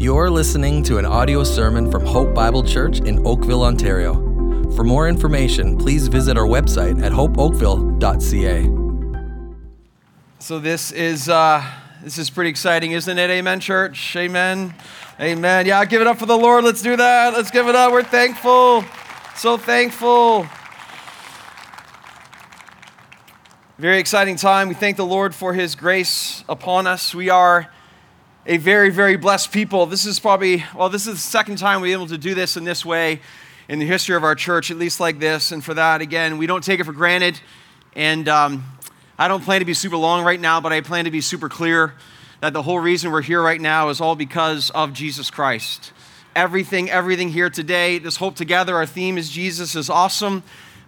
You're listening to an audio sermon from Hope Bible Church in Oakville, Ontario. For more information, please visit our website at hopeoakville.ca. So this is uh, this is pretty exciting, isn't it? Amen, church. Amen. Amen. Yeah, give it up for the Lord. Let's do that. Let's give it up. We're thankful. So thankful. Very exciting time. We thank the Lord for His grace upon us. We are a very, very blessed people. This is probably, well, this is the second time we're able to do this in this way in the history of our church, at least like this. And for that, again, we don't take it for granted. And um, I don't plan to be super long right now, but I plan to be super clear that the whole reason we're here right now is all because of Jesus Christ. Everything, everything here today, this Hope Together, our theme is Jesus is awesome.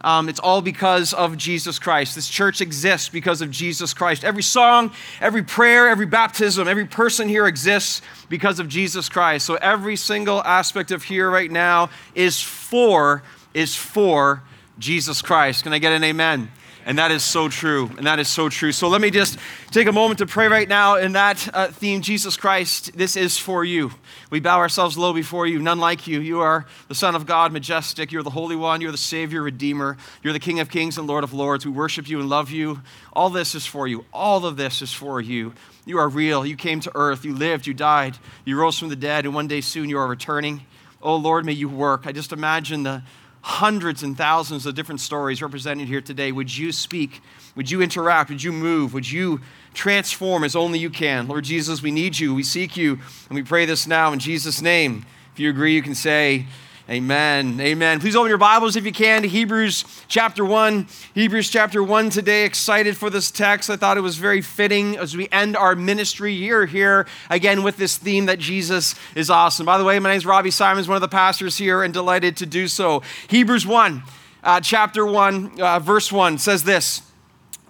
Um, it's all because of Jesus Christ. This church exists because of Jesus Christ. Every song, every prayer, every baptism, every person here exists because of Jesus Christ. So every single aspect of here right now is for is for Jesus Christ. Can I get an amen? And that is so true. And that is so true. So let me just take a moment to pray right now in that uh, theme Jesus Christ, this is for you. We bow ourselves low before you, none like you. You are the Son of God, majestic. You're the Holy One. You're the Savior, Redeemer. You're the King of Kings and Lord of Lords. We worship you and love you. All this is for you. All of this is for you. You are real. You came to earth. You lived. You died. You rose from the dead. And one day soon you are returning. Oh, Lord, may you work. I just imagine the hundreds and thousands of different stories represented here today. Would you speak? Would you interact? Would you move? Would you transform as only you can? Lord Jesus, we need you. We seek you. And we pray this now in Jesus' name. If you agree, you can say, Amen. Amen. Please open your Bibles if you can to Hebrews chapter 1. Hebrews chapter 1 today. Excited for this text. I thought it was very fitting as we end our ministry year here again with this theme that Jesus is awesome. By the way, my name is Robbie Simons, one of the pastors here, and delighted to do so. Hebrews 1, uh, chapter 1, uh, verse 1 says this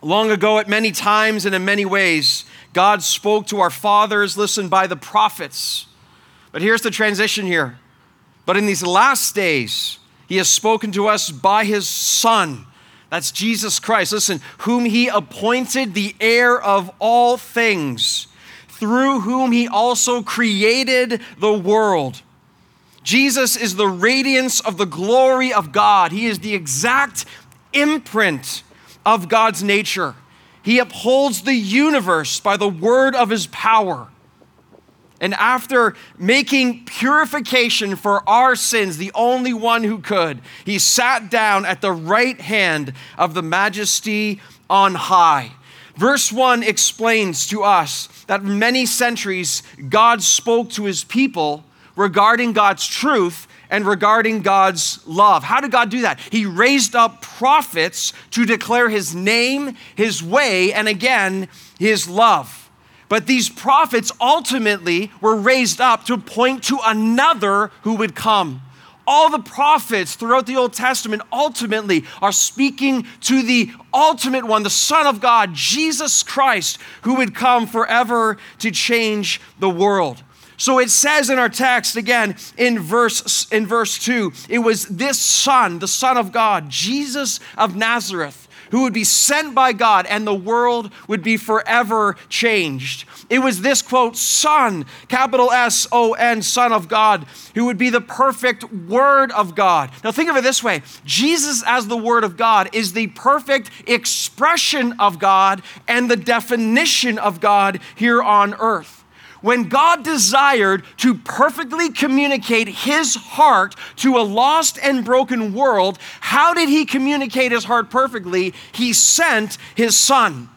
Long ago, at many times and in many ways, God spoke to our fathers, listened by the prophets. But here's the transition here. But in these last days, he has spoken to us by his Son. That's Jesus Christ. Listen, whom he appointed the heir of all things, through whom he also created the world. Jesus is the radiance of the glory of God. He is the exact imprint of God's nature. He upholds the universe by the word of his power. And after making purification for our sins, the only one who could, he sat down at the right hand of the majesty on high. Verse 1 explains to us that many centuries God spoke to his people regarding God's truth and regarding God's love. How did God do that? He raised up prophets to declare his name, his way, and again, his love. But these prophets ultimately were raised up to point to another who would come. All the prophets throughout the Old Testament ultimately are speaking to the ultimate one, the Son of God, Jesus Christ, who would come forever to change the world. So it says in our text again in verse in verse 2, it was this son, the son of God, Jesus of Nazareth, who would be sent by God and the world would be forever changed. It was this quote, Son, capital S O N, Son of God, who would be the perfect Word of God. Now think of it this way Jesus, as the Word of God, is the perfect expression of God and the definition of God here on earth when God desired to perfectly communicate his heart to a lost and broken world, how did he communicate his heart perfectly? He sent his son.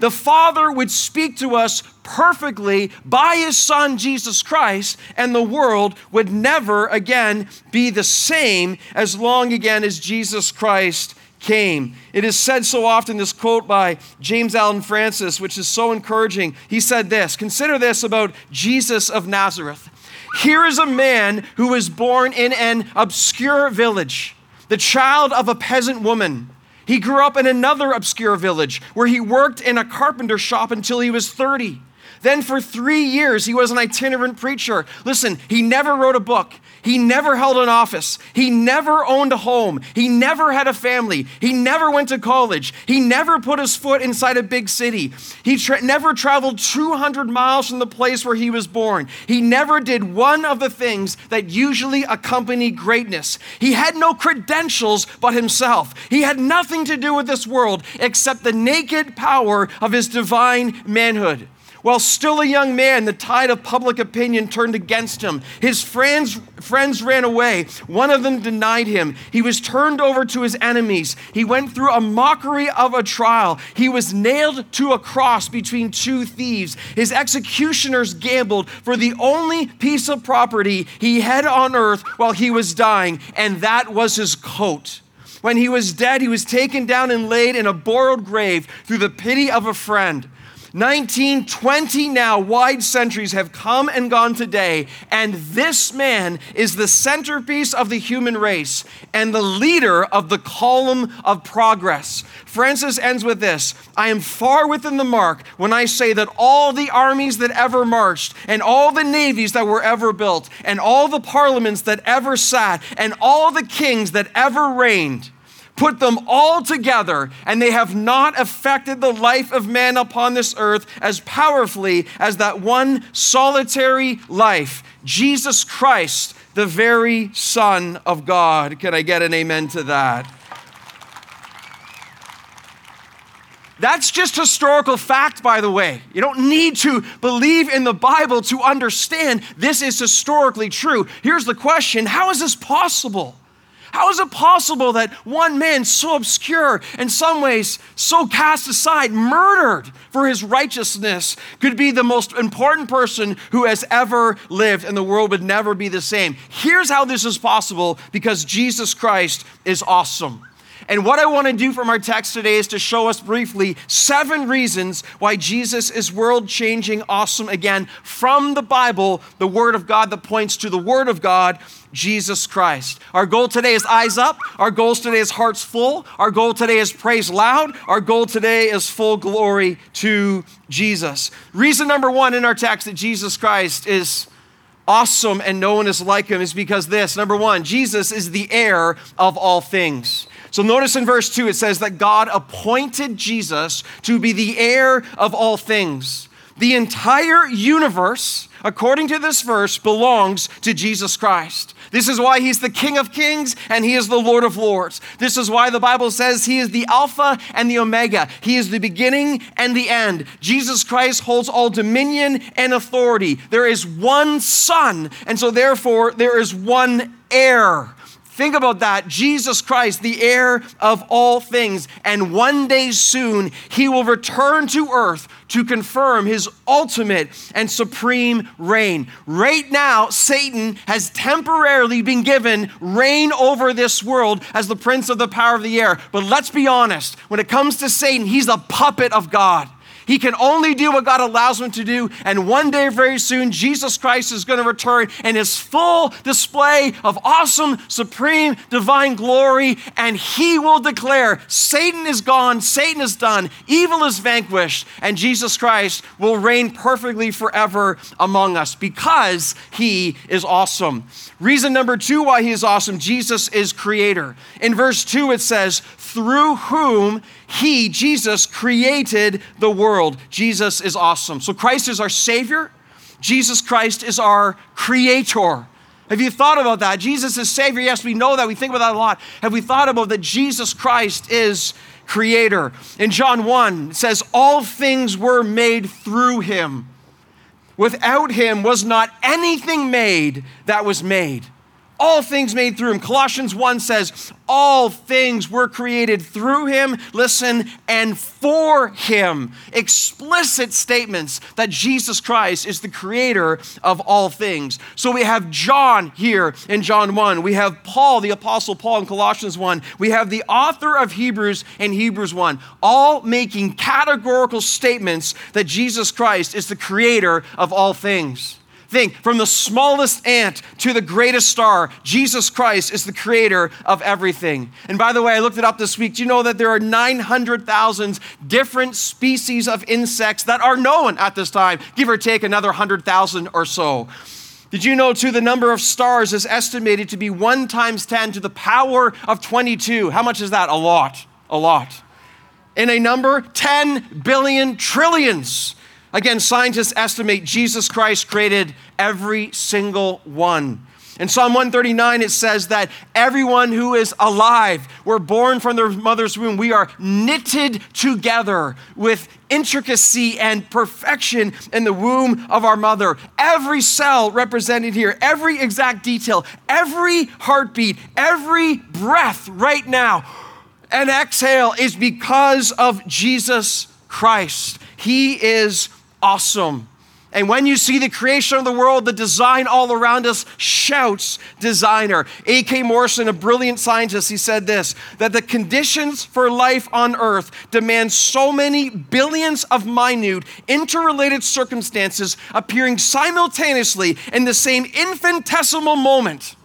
The Father would speak to us perfectly by his Son, Jesus Christ, and the world would never again be the same as long again as Jesus Christ came. It is said so often, this quote by James Allan Francis, which is so encouraging. He said this Consider this about Jesus of Nazareth. Here is a man who was born in an obscure village, the child of a peasant woman. He grew up in another obscure village where he worked in a carpenter shop until he was 30. Then for three years, he was an itinerant preacher. Listen, he never wrote a book. He never held an office. He never owned a home. He never had a family. He never went to college. He never put his foot inside a big city. He tra- never traveled 200 miles from the place where he was born. He never did one of the things that usually accompany greatness. He had no credentials but himself. He had nothing to do with this world except the naked power of his divine manhood. While still a young man, the tide of public opinion turned against him. His friends, friends ran away. One of them denied him. He was turned over to his enemies. He went through a mockery of a trial. He was nailed to a cross between two thieves. His executioners gambled for the only piece of property he had on earth while he was dying, and that was his coat. When he was dead, he was taken down and laid in a borrowed grave through the pity of a friend. 19, 20 now wide centuries have come and gone today, and this man is the centerpiece of the human race and the leader of the column of progress. Francis ends with this I am far within the mark when I say that all the armies that ever marched, and all the navies that were ever built, and all the parliaments that ever sat, and all the kings that ever reigned, put them all together, and they have not affected the life of man upon this earth as powerfully as that one solitary life, Jesus Christ, the very Son of God. Can I get an amen to that? That's just historical fact, by the way. You don't need to believe in the Bible to understand this is historically true. Here's the question How is this possible? How is it possible that one man, so obscure, in some ways so cast aside, murdered for his righteousness, could be the most important person who has ever lived, and the world would never be the same? Here's how this is possible because Jesus Christ is awesome. And what I want to do from our text today is to show us briefly seven reasons why Jesus is world changing, awesome again from the Bible, the Word of God that points to the Word of God, Jesus Christ. Our goal today is eyes up. Our goal today is hearts full. Our goal today is praise loud. Our goal today is full glory to Jesus. Reason number one in our text that Jesus Christ is awesome and no one is like him is because this number one, Jesus is the heir of all things. So notice in verse 2 it says that God appointed Jesus to be the heir of all things. The entire universe, according to this verse, belongs to Jesus Christ. This is why he's the King of Kings and he is the Lord of Lords. This is why the Bible says he is the Alpha and the Omega. He is the beginning and the end. Jesus Christ holds all dominion and authority. There is one Son, and so therefore there is one heir. Think about that. Jesus Christ, the heir of all things. And one day soon, he will return to earth to confirm his ultimate and supreme reign. Right now, Satan has temporarily been given reign over this world as the prince of the power of the air. But let's be honest when it comes to Satan, he's a puppet of God. He can only do what God allows him to do. And one day, very soon, Jesus Christ is going to return in his full display of awesome, supreme, divine glory. And he will declare Satan is gone, Satan is done, evil is vanquished, and Jesus Christ will reign perfectly forever among us because he is awesome. Reason number two why he is awesome Jesus is creator. In verse 2, it says, through whom he, Jesus, created the world. Jesus is awesome. So Christ is our Savior, Jesus Christ is our Creator. Have you thought about that? Jesus is Savior. Yes, we know that. We think about that a lot. Have we thought about that Jesus Christ is Creator? In John 1, it says, All things were made through Him. Without Him was not anything made that was made all things made through him. Colossians 1 says, all things were created through him, listen, and for him. Explicit statements that Jesus Christ is the creator of all things. So we have John here in John 1. We have Paul, the Apostle Paul in Colossians 1. We have the author of Hebrews in Hebrews 1, all making categorical statements that Jesus Christ is the creator of all things. Think from the smallest ant to the greatest star, Jesus Christ is the creator of everything. And by the way, I looked it up this week. Do you know that there are 900,000 different species of insects that are known at this time, give or take another 100,000 or so? Did you know, too, the number of stars is estimated to be 1 times 10 to the power of 22? How much is that? A lot. A lot. In a number, 10 billion trillions. Again, scientists estimate Jesus Christ created every single one. In Psalm 139, it says that everyone who is alive, we're born from their mother's womb. We are knitted together with intricacy and perfection in the womb of our mother. Every cell represented here, every exact detail, every heartbeat, every breath right now, and exhale is because of Jesus Christ. He is awesome. And when you see the creation of the world, the design all around us shouts designer. A.K. Morrison, a brilliant scientist, he said this that the conditions for life on earth demand so many billions of minute, interrelated circumstances appearing simultaneously in the same infinitesimal moment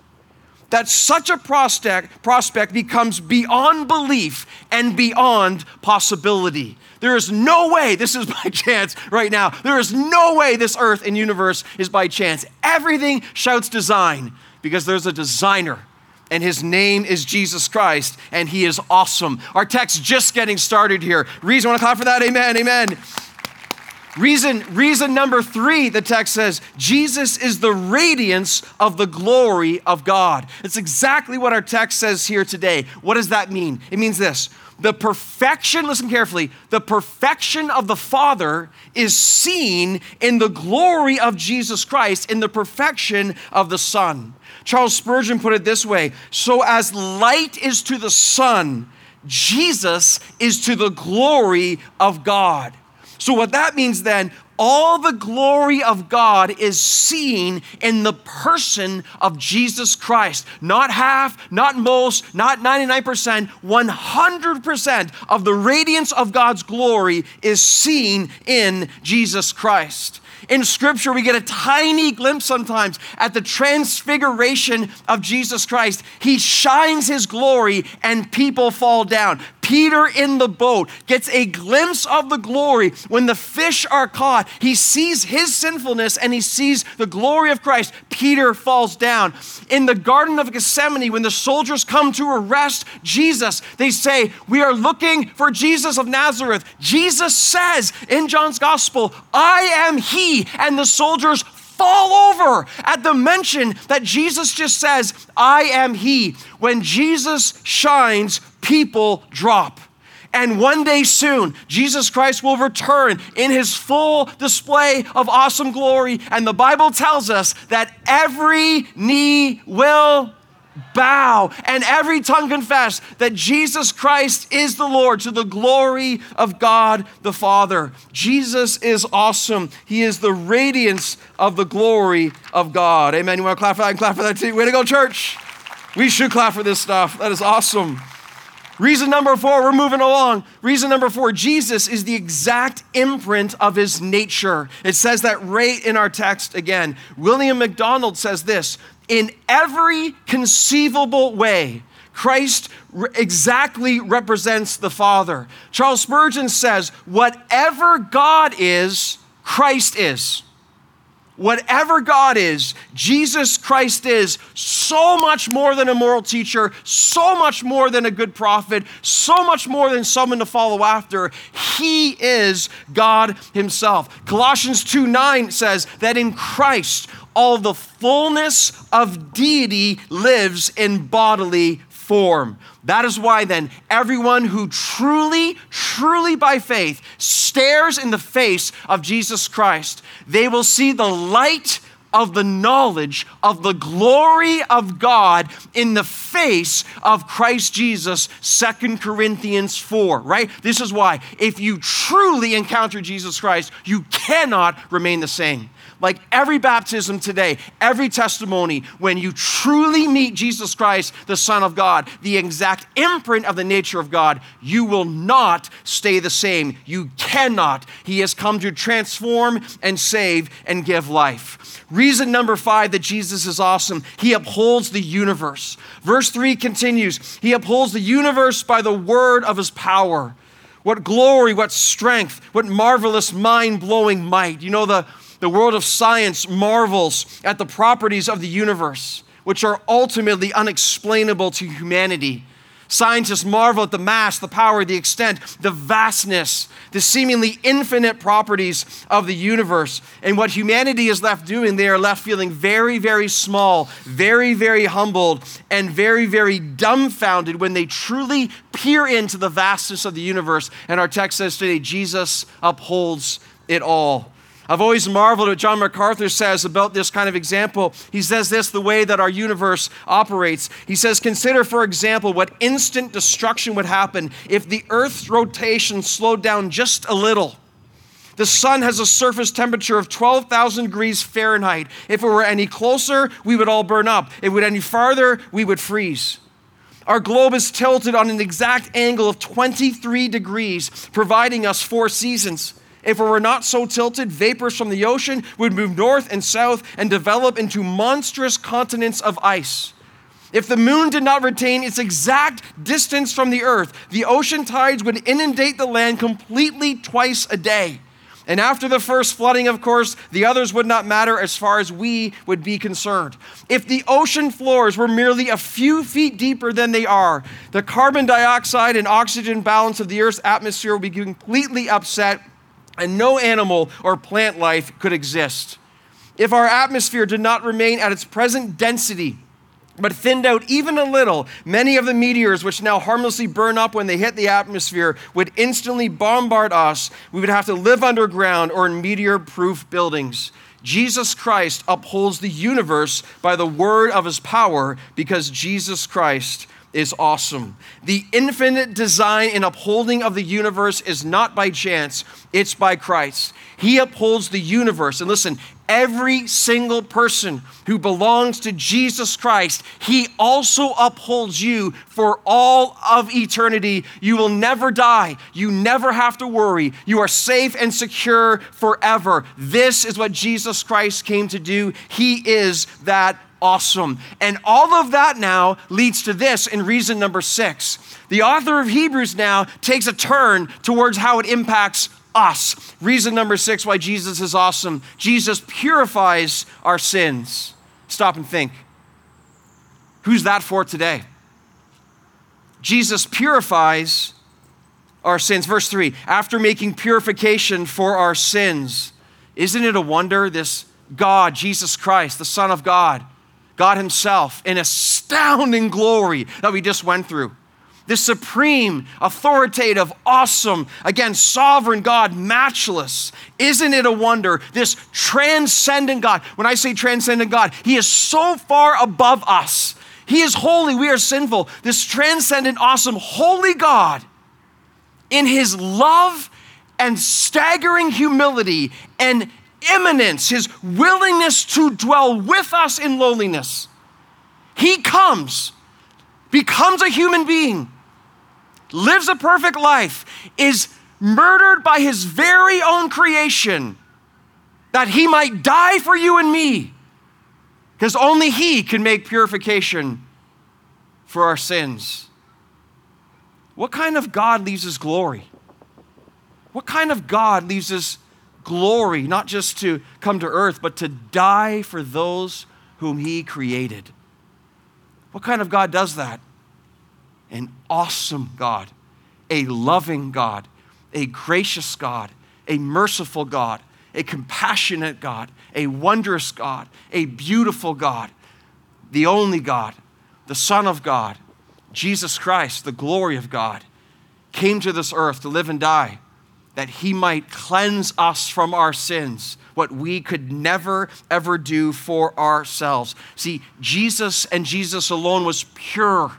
that such a prospect, prospect becomes beyond belief and beyond possibility. There is no way this is by chance right now. There is no way this earth and universe is by chance. Everything shouts design because there's a designer and his name is Jesus Christ, and he is awesome. Our text just getting started here. Reason, want to clap for that? Amen, amen. Reason, reason number three, the text says, Jesus is the radiance of the glory of God. It's exactly what our text says here today. What does that mean? It means this the perfection, listen carefully, the perfection of the Father is seen in the glory of Jesus Christ, in the perfection of the Son. Charles Spurgeon put it this way So as light is to the sun, Jesus is to the glory of God. So, what that means then, all the glory of God is seen in the person of Jesus Christ. Not half, not most, not 99%, 100% of the radiance of God's glory is seen in Jesus Christ. In Scripture, we get a tiny glimpse sometimes at the transfiguration of Jesus Christ. He shines his glory and people fall down. Peter in the boat gets a glimpse of the glory when the fish are caught. He sees his sinfulness and he sees the glory of Christ. Peter falls down. In the Garden of Gethsemane, when the soldiers come to arrest Jesus, they say, We are looking for Jesus of Nazareth. Jesus says in John's Gospel, I am he. And the soldiers fall over at the mention that Jesus just says, I am He. When Jesus shines, people drop. And one day soon, Jesus Christ will return in his full display of awesome glory. And the Bible tells us that every knee will bow and every tongue confess that Jesus Christ is the Lord to the glory of God the Father. Jesus is awesome. He is the radiance of the glory of God. Amen. You want to clap for that clap for that too? Way to go, church. We should clap for this stuff. That is awesome. Reason number four, we're moving along. Reason number four, Jesus is the exact imprint of his nature. It says that right in our text again. William MacDonald says this in every conceivable way, Christ re- exactly represents the Father. Charles Spurgeon says, whatever God is, Christ is. Whatever God is, Jesus Christ is so much more than a moral teacher, so much more than a good prophet, so much more than someone to follow after. He is God Himself. Colossians 2 9 says that in Christ, all the fullness of deity lives in bodily form. That is why, then, everyone who truly, truly by faith stares in the face of Jesus Christ, they will see the light of the knowledge of the glory of God in the face of Christ Jesus, Second Corinthians 4, right? This is why, if you truly encounter Jesus Christ, you cannot remain the same. Like every baptism today, every testimony, when you truly meet Jesus Christ, the Son of God, the exact imprint of the nature of God, you will not stay the same. You cannot. He has come to transform and save and give life. Reason number five that Jesus is awesome, he upholds the universe. Verse three continues, he upholds the universe by the word of his power. What glory, what strength, what marvelous mind blowing might. You know, the, the world of science marvels at the properties of the universe, which are ultimately unexplainable to humanity. Scientists marvel at the mass, the power, the extent, the vastness, the seemingly infinite properties of the universe. And what humanity is left doing, they are left feeling very, very small, very, very humbled, and very, very dumbfounded when they truly peer into the vastness of the universe. And our text says today, Jesus upholds it all. I've always marveled at what John MacArthur says about this kind of example. He says this the way that our universe operates. He says, Consider, for example, what instant destruction would happen if the Earth's rotation slowed down just a little. The sun has a surface temperature of 12,000 degrees Fahrenheit. If it were any closer, we would all burn up. If it would any farther, we would freeze. Our globe is tilted on an exact angle of 23 degrees, providing us four seasons. If it were not so tilted, vapors from the ocean would move north and south and develop into monstrous continents of ice. If the moon did not retain its exact distance from the earth, the ocean tides would inundate the land completely twice a day. And after the first flooding, of course, the others would not matter as far as we would be concerned. If the ocean floors were merely a few feet deeper than they are, the carbon dioxide and oxygen balance of the Earth's atmosphere would be completely upset and no animal or plant life could exist. If our atmosphere did not remain at its present density, but thinned out even a little, many of the meteors which now harmlessly burn up when they hit the atmosphere would instantly bombard us. We would have to live underground or in meteor proof buildings. Jesus Christ upholds the universe by the word of his power because Jesus Christ is awesome. The infinite design and upholding of the universe is not by chance, it's by Christ. He upholds the universe. And listen, every single person who belongs to Jesus Christ, He also upholds you for all of eternity. You will never die. You never have to worry. You are safe and secure forever. This is what Jesus Christ came to do. He is that awesome. And all of that now leads to this in reason number six. The author of Hebrews now takes a turn towards how it impacts us. Reason number six why Jesus is awesome Jesus purifies our sins. Stop and think. Who's that for today? Jesus purifies our sins. Verse 3 after making purification for our sins. Isn't it a wonder? This God, Jesus Christ, the Son of God, God Himself in astounding glory that we just went through. This supreme, authoritative, awesome, again, sovereign God, matchless. Isn't it a wonder? This transcendent God. When I say transcendent God, He is so far above us. He is holy, we are sinful. This transcendent, awesome, holy God, in His love and staggering humility and immanence, his willingness to dwell with us in lowliness. He comes, becomes a human being, lives a perfect life, is murdered by his very own creation that he might die for you and me. Because only he can make purification for our sins. What kind of God leaves his glory? What kind of God leaves his glory, not just to come to earth, but to die for those whom he created. What kind of God does that? An awesome God, a loving God, a gracious God, a merciful God, a compassionate God, a wondrous God, a beautiful God, the only God, the Son of God, Jesus Christ, the glory of God, came to this earth to live and die that he might cleanse us from our sins, what we could never, ever do for ourselves. See, Jesus and Jesus alone was pure.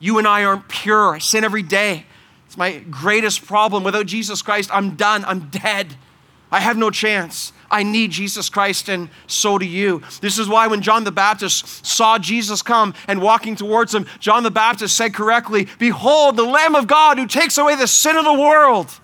You and I aren't pure. I sin every day. It's my greatest problem. Without Jesus Christ, I'm done. I'm dead. I have no chance. I need Jesus Christ, and so do you. This is why when John the Baptist saw Jesus come and walking towards him, John the Baptist said correctly, Behold, the Lamb of God who takes away the sin of the world.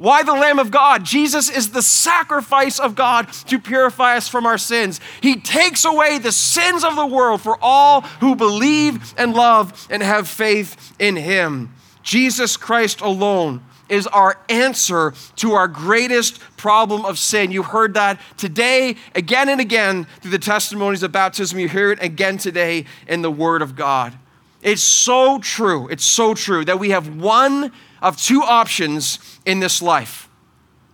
Why the Lamb of God? Jesus is the sacrifice of God to purify us from our sins. He takes away the sins of the world for all who believe and love and have faith in Him. Jesus Christ alone is our answer to our greatest problem of sin. You heard that today, again and again, through the testimonies of baptism. You hear it again today in the Word of God. It's so true. It's so true that we have one of two options in this life.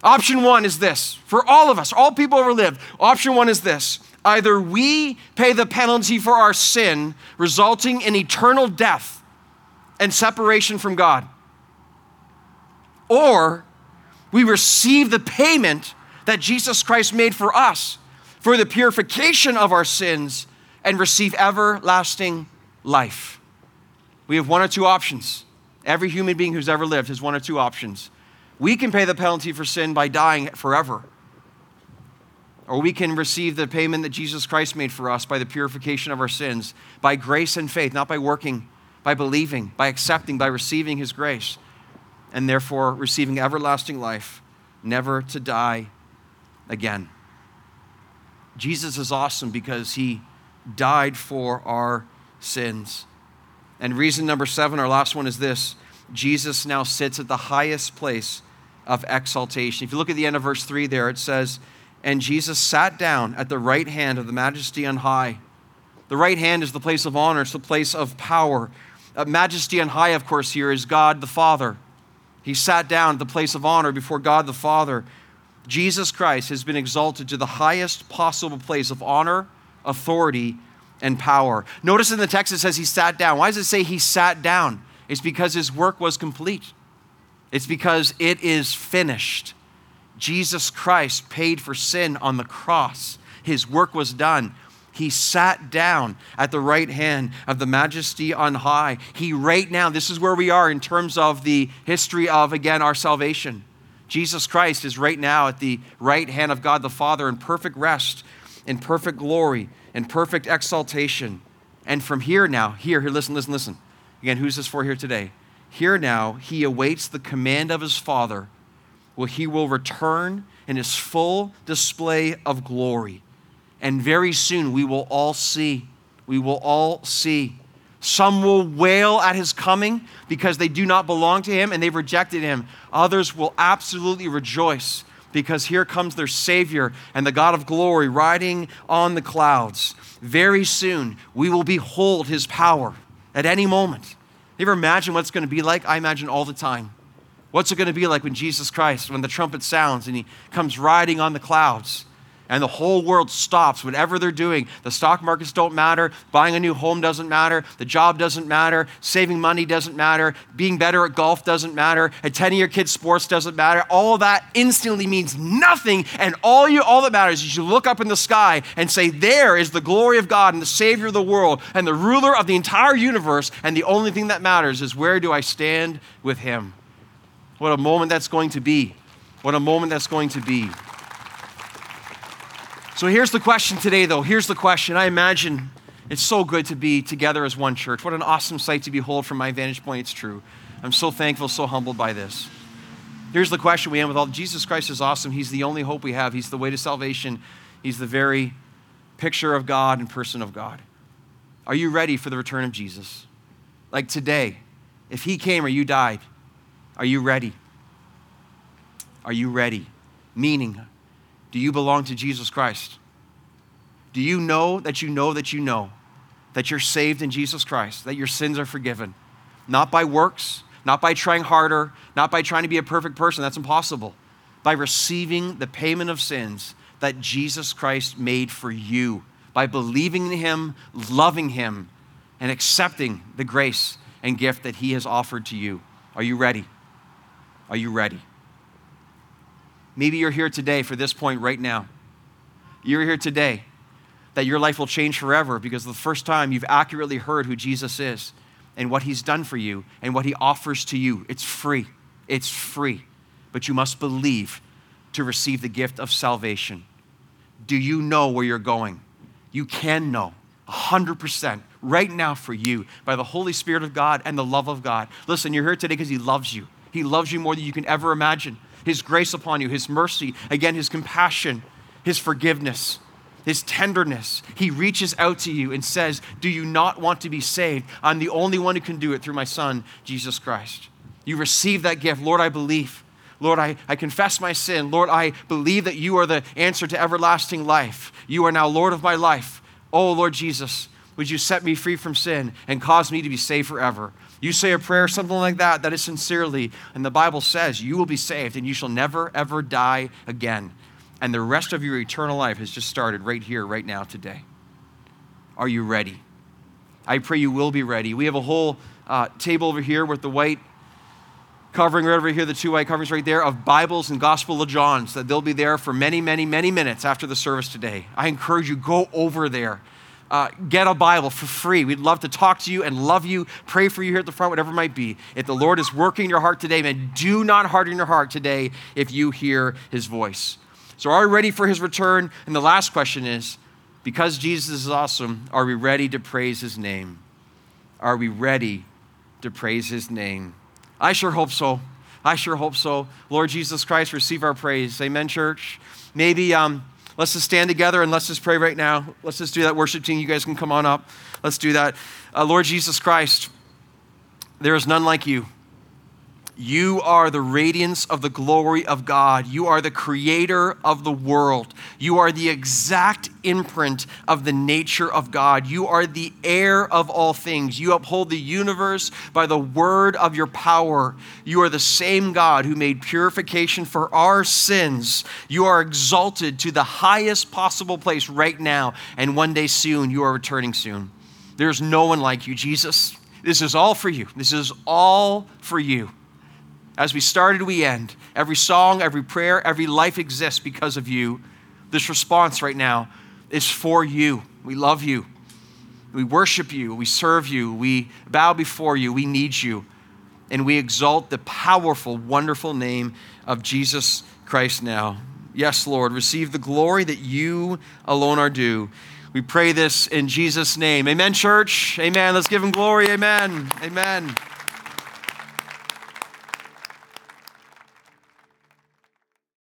Option one is this for all of us, all people ever lived. Option one is this either we pay the penalty for our sin, resulting in eternal death and separation from God, or we receive the payment that Jesus Christ made for us for the purification of our sins and receive everlasting life. We have one or two options. Every human being who's ever lived has one or two options. We can pay the penalty for sin by dying forever. Or we can receive the payment that Jesus Christ made for us by the purification of our sins, by grace and faith, not by working, by believing, by accepting, by receiving His grace, and therefore receiving everlasting life, never to die again. Jesus is awesome because He died for our sins. And reason number seven, our last one, is this Jesus now sits at the highest place of exaltation. If you look at the end of verse 3 there, it says, And Jesus sat down at the right hand of the majesty on high. The right hand is the place of honor, it's the place of power. Uh, majesty on high, of course, here is God the Father. He sat down at the place of honor before God the Father. Jesus Christ has been exalted to the highest possible place of honor, authority, and power. Notice in the text it says he sat down. Why does it say he sat down? It's because his work was complete. It's because it is finished. Jesus Christ paid for sin on the cross. His work was done. He sat down at the right hand of the majesty on high. He, right now, this is where we are in terms of the history of, again, our salvation. Jesus Christ is right now at the right hand of God the Father in perfect rest, in perfect glory, in perfect exaltation. And from here now, here, here, listen, listen, listen. Again, who's this for here today? Here now, he awaits the command of his Father, where he will return in his full display of glory. And very soon we will all see. We will all see. Some will wail at his coming because they do not belong to him and they've rejected him. Others will absolutely rejoice because here comes their Savior and the God of glory riding on the clouds. Very soon, we will behold his power at any moment. You ever imagine what it's going to be like? I imagine all the time. What's it going to be like when Jesus Christ, when the trumpet sounds and he comes riding on the clouds? And the whole world stops, whatever they're doing. The stock markets don't matter. Buying a new home doesn't matter. The job doesn't matter. Saving money doesn't matter. Being better at golf doesn't matter. Attending your kids' sports doesn't matter. All that instantly means nothing. And all, you, all that matters is you look up in the sky and say, There is the glory of God and the Savior of the world and the ruler of the entire universe. And the only thing that matters is where do I stand with Him? What a moment that's going to be. What a moment that's going to be. So here's the question today, though. Here's the question. I imagine it's so good to be together as one church. What an awesome sight to behold from my vantage point. It's true. I'm so thankful, so humbled by this. Here's the question we end with all Jesus Christ is awesome. He's the only hope we have. He's the way to salvation. He's the very picture of God and person of God. Are you ready for the return of Jesus? Like today, if he came or you died, are you ready? Are you ready? Meaning, do you belong to Jesus Christ? Do you know that you know that you know that you're saved in Jesus Christ, that your sins are forgiven? Not by works, not by trying harder, not by trying to be a perfect person, that's impossible. By receiving the payment of sins that Jesus Christ made for you, by believing in Him, loving Him, and accepting the grace and gift that He has offered to you. Are you ready? Are you ready? Maybe you're here today for this point right now. You're here today that your life will change forever because the first time you've accurately heard who Jesus is and what he's done for you and what he offers to you. It's free. It's free. But you must believe to receive the gift of salvation. Do you know where you're going? You can know 100% right now for you by the Holy Spirit of God and the love of God. Listen, you're here today because He loves you. He loves you more than you can ever imagine. His grace upon you, His mercy, again, His compassion, His forgiveness, His tenderness. He reaches out to you and says, Do you not want to be saved? I'm the only one who can do it through my Son, Jesus Christ. You receive that gift. Lord, I believe. Lord, I, I confess my sin. Lord, I believe that you are the answer to everlasting life. You are now Lord of my life. Oh, Lord Jesus, would you set me free from sin and cause me to be saved forever? You say a prayer, something like that, that is sincerely, and the Bible says you will be saved and you shall never, ever die again. And the rest of your eternal life has just started right here, right now, today. Are you ready? I pray you will be ready. We have a whole uh, table over here with the white covering right over here, the two white coverings right there of Bibles and Gospel of John's, that they'll be there for many, many, many minutes after the service today. I encourage you, go over there. Uh, get a Bible for free. We'd love to talk to you and love you, pray for you here at the front, whatever it might be. If the Lord is working in your heart today, man, do not harden your heart today if you hear his voice. So, are we ready for his return? And the last question is because Jesus is awesome, are we ready to praise his name? Are we ready to praise his name? I sure hope so. I sure hope so. Lord Jesus Christ, receive our praise. Amen, church. Maybe um, let's just stand together and let's just pray right now. Let's just do that. Worship team, you guys can come on up. Let's do that. Uh, Lord Jesus Christ, there is none like you. You are the radiance of the glory of God. You are the creator of the world. You are the exact imprint of the nature of God. You are the heir of all things. You uphold the universe by the word of your power. You are the same God who made purification for our sins. You are exalted to the highest possible place right now, and one day soon, you are returning soon. There's no one like you, Jesus. This is all for you. This is all for you. As we started, we end. Every song, every prayer, every life exists because of you. This response right now is for you. We love you. We worship you. We serve you. We bow before you. We need you. And we exalt the powerful, wonderful name of Jesus Christ now. Yes, Lord, receive the glory that you alone are due. We pray this in Jesus' name. Amen, church. Amen. Let's give him glory. Amen. Amen.